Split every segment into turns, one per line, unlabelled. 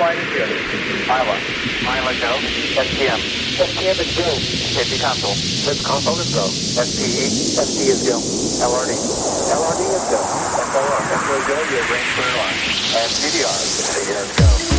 flight is good.
Mila. Mila, go. STM.
STM is go.
KP console.
Let's console is go.
SPE.
ST is go.
LRD.
LRD is go.
SOR.
SO go. You have range clear line.
And CDR.
CDR is go.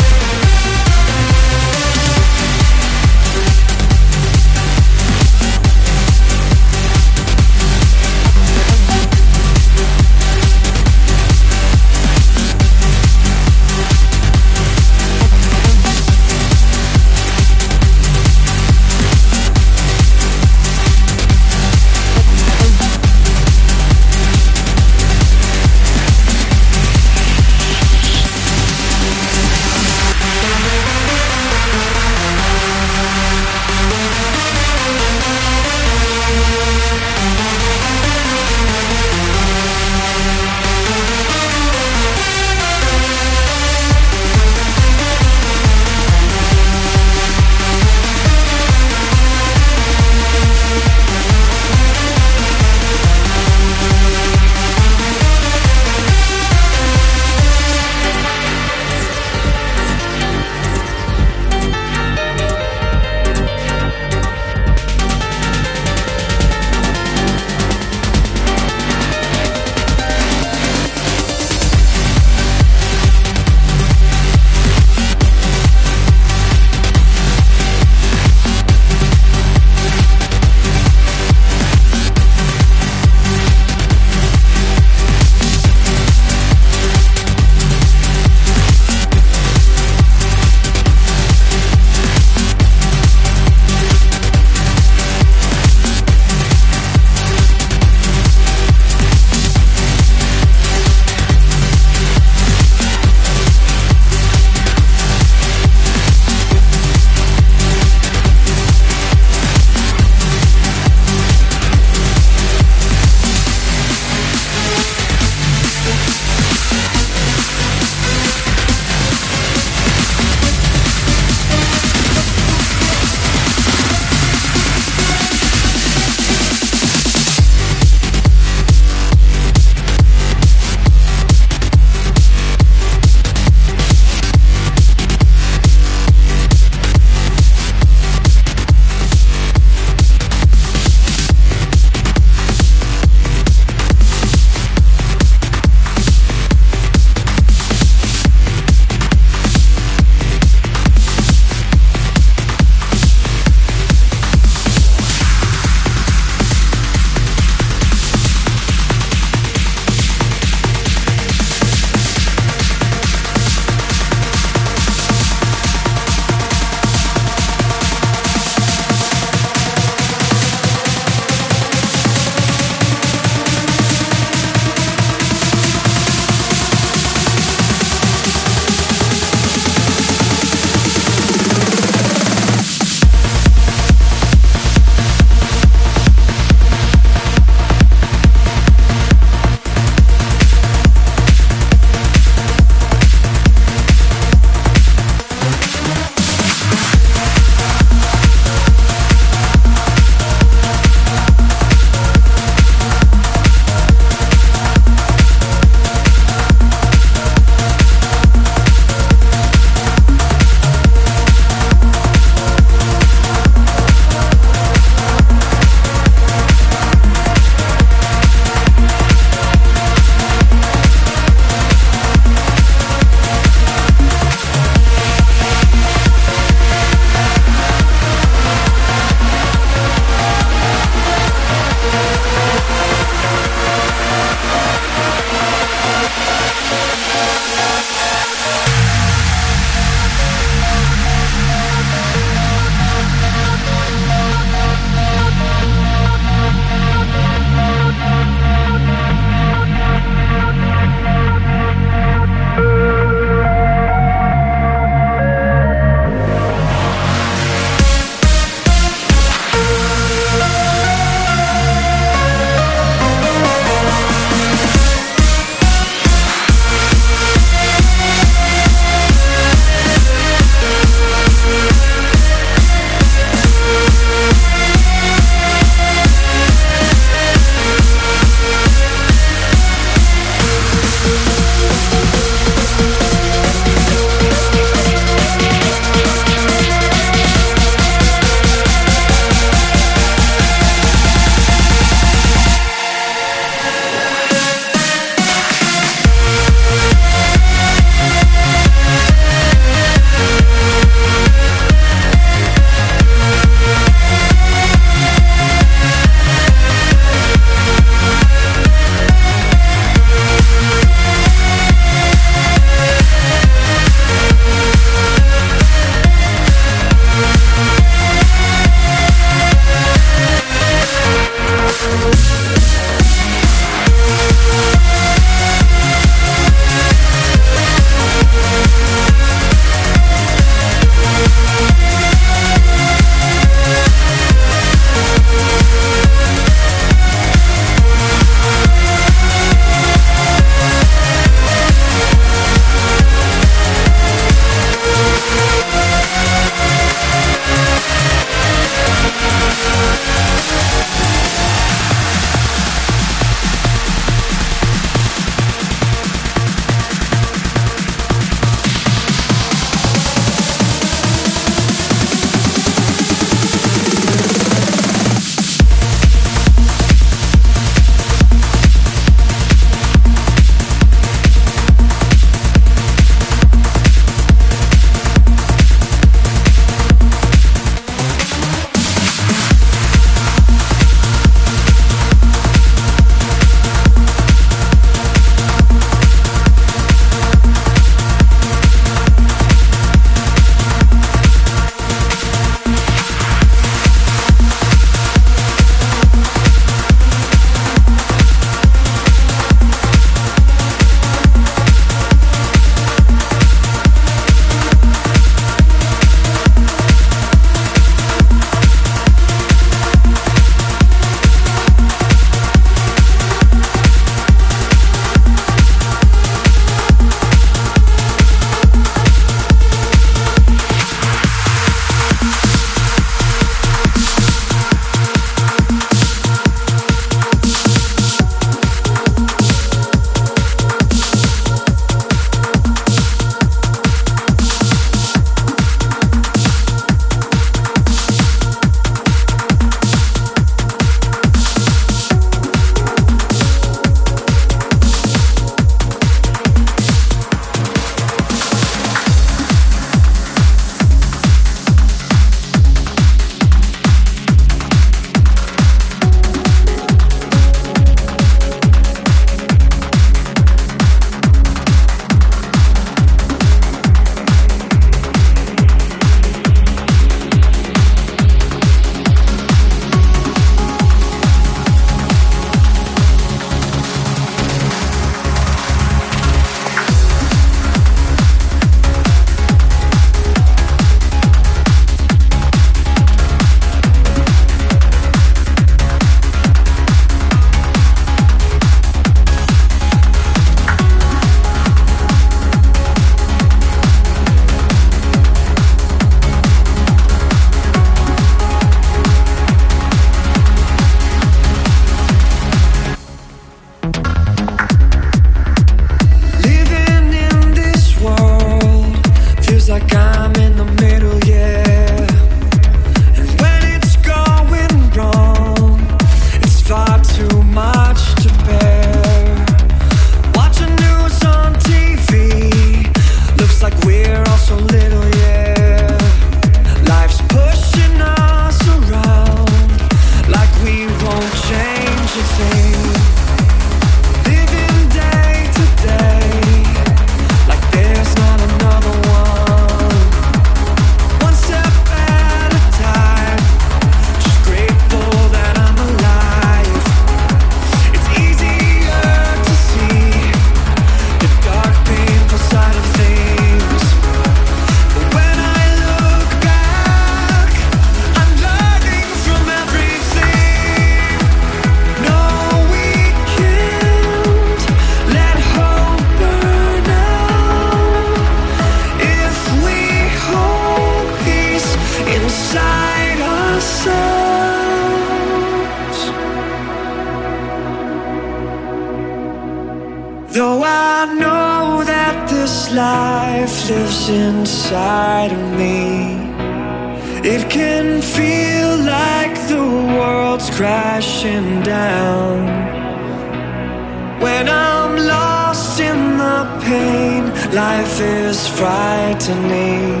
When I'm lost in the pain, life is frightening.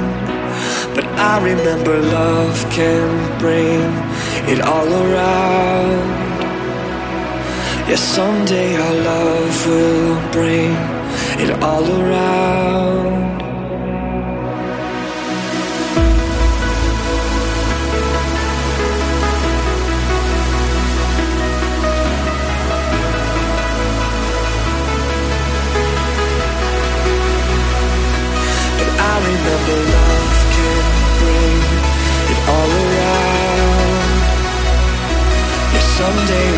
But I remember love can bring it all around. Yeah, someday our love will bring it all around. Remember love bring it all around. Yeah, someday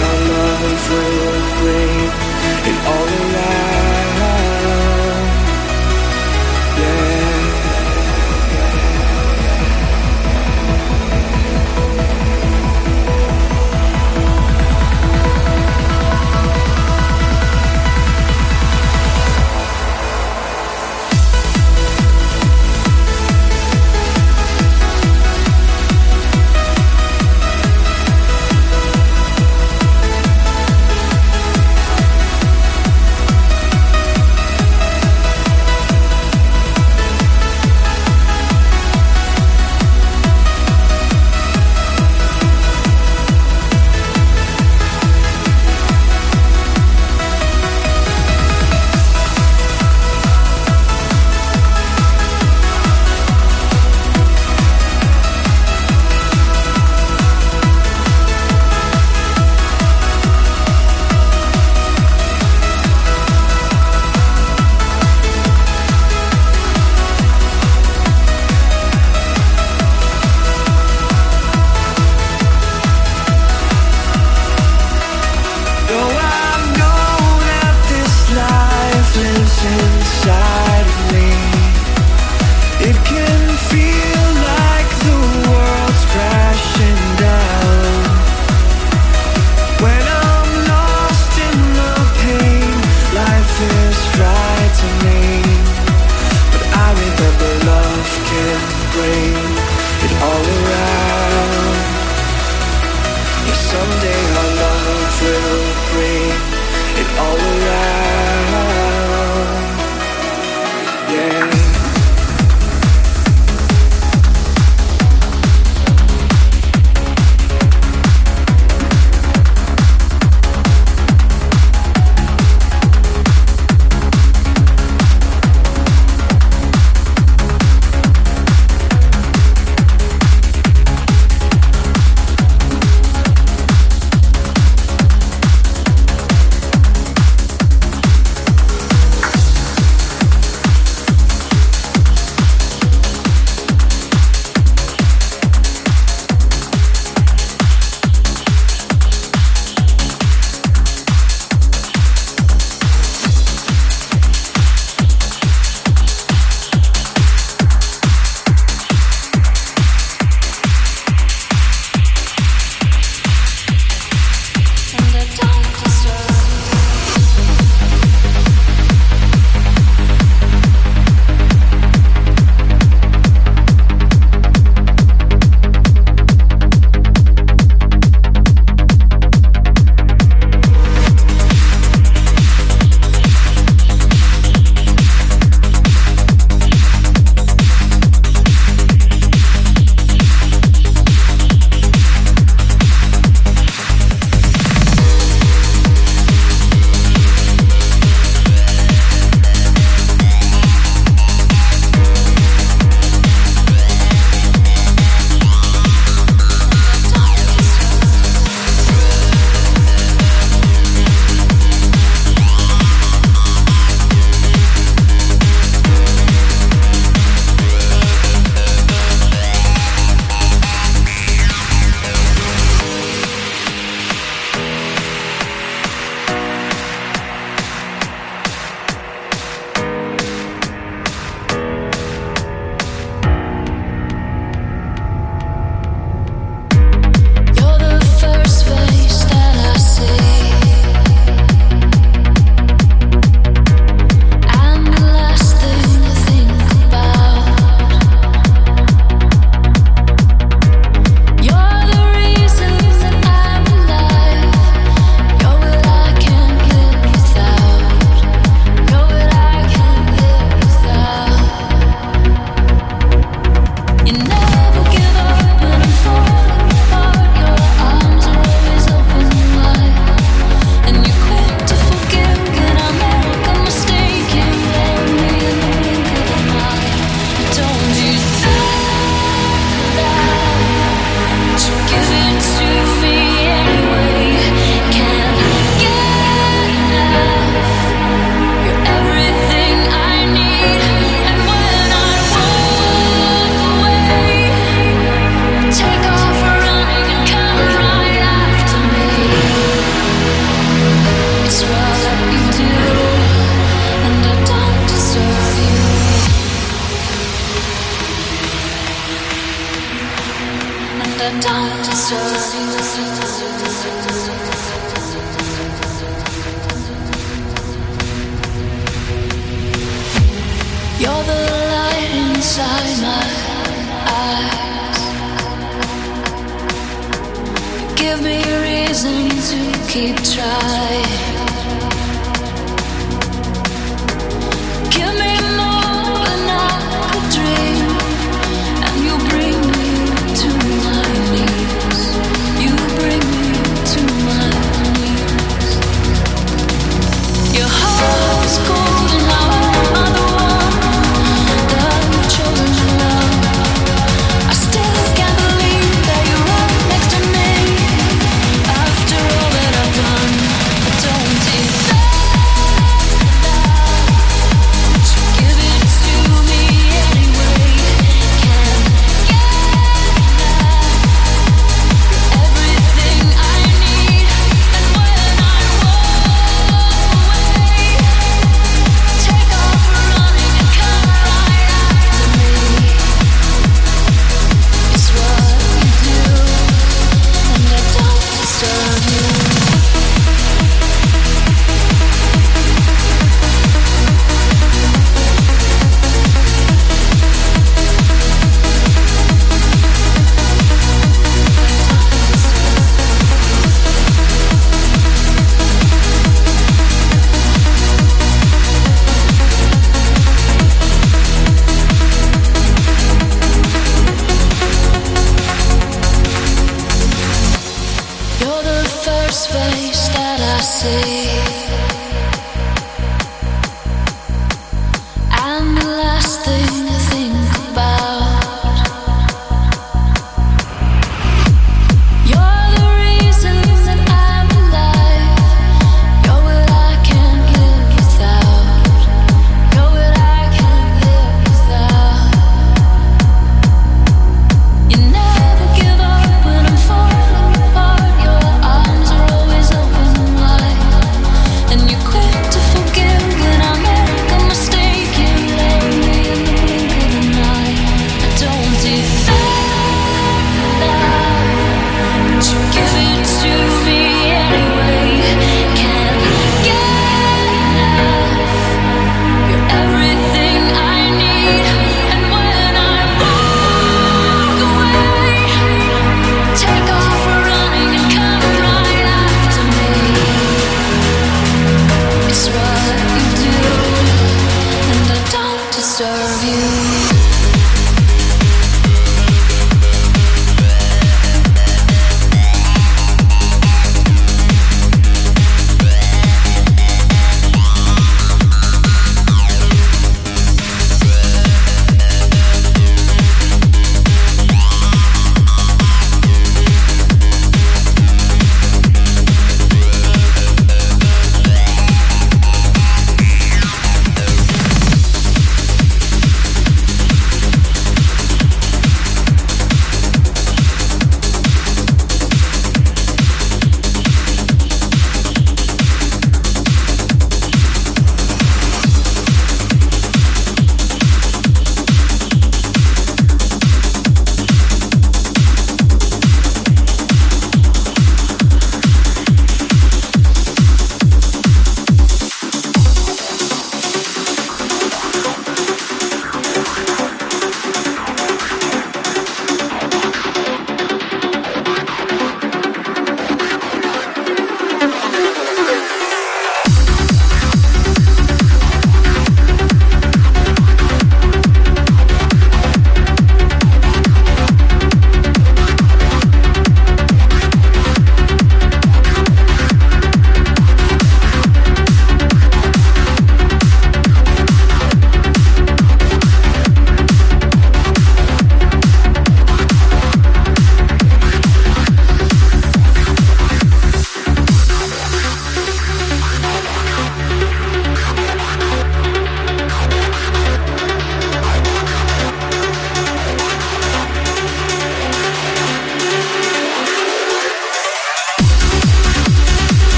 see.